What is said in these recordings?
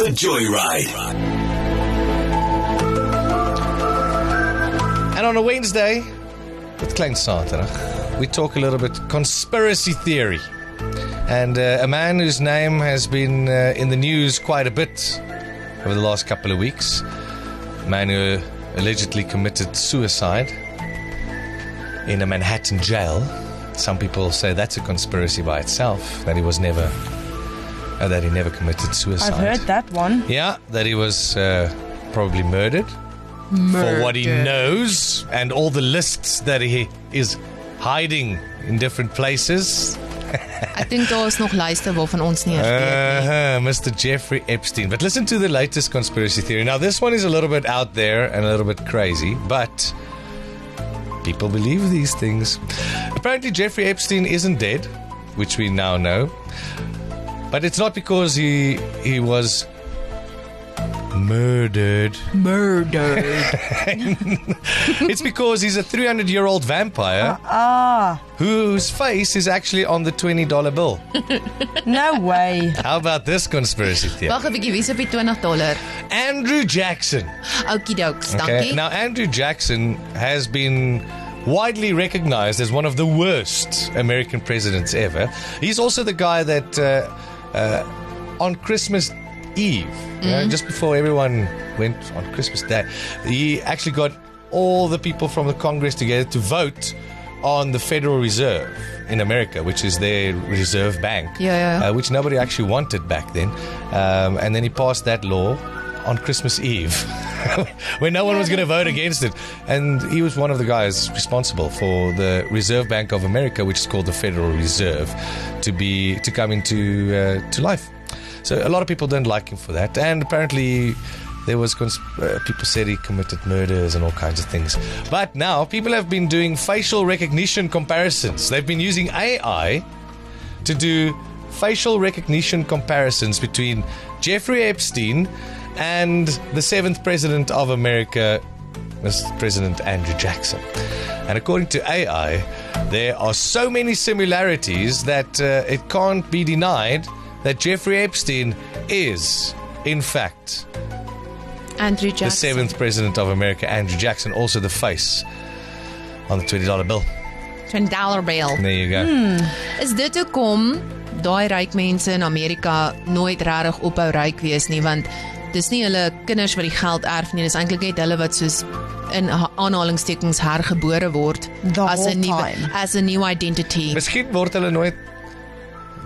The Joyride. And on a Wednesday, with Klein Saterdag, we talk a little bit conspiracy theory. And uh, a man whose name has been uh, in the news quite a bit over the last couple of weeks, a man who allegedly committed suicide in a Manhattan jail. Some people say that's a conspiracy by itself, that he was never, uh, that he never committed suicide. I've heard that one. Yeah, that he was uh, probably murdered for what he knows and all the lists that he is hiding in different places. I think there is is nog lyste waarvan ons nie eens weet nie. Uh-huh, Mr. Jeffrey Epstein. But listen to the latest conspiracy theory. Now, this one is a little bit out there and a little bit crazy, but people believe these things. Apparently, Jeffrey Epstein isn't dead, which we now know. But it's not because he he was murdered. Murdered. it's because he's a 300 year old vampire ah, whose face is actually on the $20 bill. no way. How about this conspiracy theory? Wag 'n bietjie, wie's op die 20 dollar? Andrew Jackson. Okidoks, Okay. dankie. Now, Andrew Jackson has been widely recognized as one of the worst American presidents ever. He's also the guy that uh, uh, on Christmas Eve, you know, just before everyone went on Christmas Day, he actually got all the people from the Congress together to vote on the Federal Reserve in America, which is their reserve bank, Yeah, yeah. Uh, which nobody actually wanted back then. Um, and then he passed that law on Christmas Eve when no one was going to vote against it. And he was one of the guys responsible for the Reserve Bank of America, which is called the Federal Reserve, to be to come into uh, to life. So a lot of people don't like him for that, and apparently. There was cons- uh, people said he committed murders and all kinds of things, but now people have been doing facial recognition comparisons. They've been using AI to do facial recognition comparisons between Jeffrey Epstein and the seventh president of America, Mr. President Andrew Jackson. And according to AI, there are so many similarities that uh, it can't be denied that Jeffrey Epstein is, in fact, Andrew the Jackson. seventh president of America, Andrew Jackson, also the face on the $20 bill. 20 dollar bill. There you go. Is dit hoekom daai ryk mense in Amerika nooit regtig ophou ryk wees nie want dis nie hulle kinders wat die geld erf nie, dis eintlik net hulle wat soos in ha- aanhalingstekens hergebore word The as 'n nuwe as 'n new identity. Miskien word hulle nooit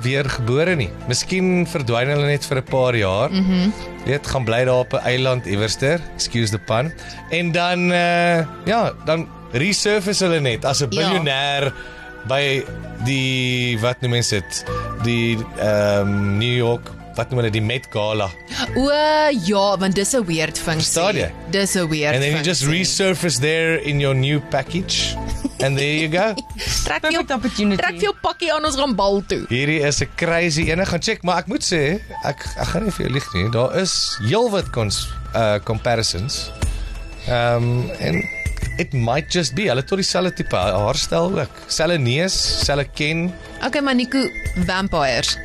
weer gebore nie. Miskien verdwyn hulle net vir 'n paar jaar. Mhm. Mm Weet, gaan bly daar op 'n eiland iewerster, excuse the pun. En dan uh ja, dan resurface hulle net as 'n Ja. biljoenêr by die wat noem mense dit? Die ehm um, New York, wat noem hulle die Met Gala. O ja, want dis 'n weird funksie. Dis 'n weird And then you just resurface there in your new package. And there you go. trek jou opportunity. trek jou pakkie aan ons gaan bal toe. Hierdie is 'n crazy ene gaan check, maar ek moet sê, ek ek gaan nie vir jou lieg nie. Daar is heelwat cons uh comparisons. Um en it might just be hulle tot dieselfde tipe haarstyl ook. Selfe neus, selfe ken. Okay, maar Nico, vampires.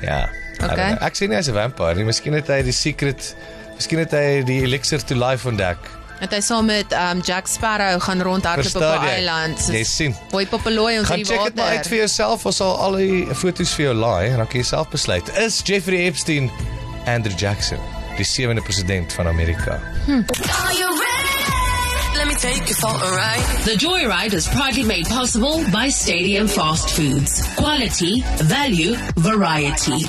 Ja. Okay. Ek sien nie hy's 'n vampire nie. Miskien het hy die secret Miskien het hy die elixir to life ontdek. Het hy saam met um, Jack Sparrow gaan rondhardloop op 'n eiland. Jy sien. Boy Popoloy ons Gaan in die check dit maar uit vir water. jouself. Ons sal al die foto's vir jou laai en dan kan jy self besluit. Is Jeffrey Epstein Andrew Jackson die sewende president van Amerika? Are you ready? Let me take you for a ride. The Joyride is proudly made possible by Stadium Fast Foods. Quality, value, variety.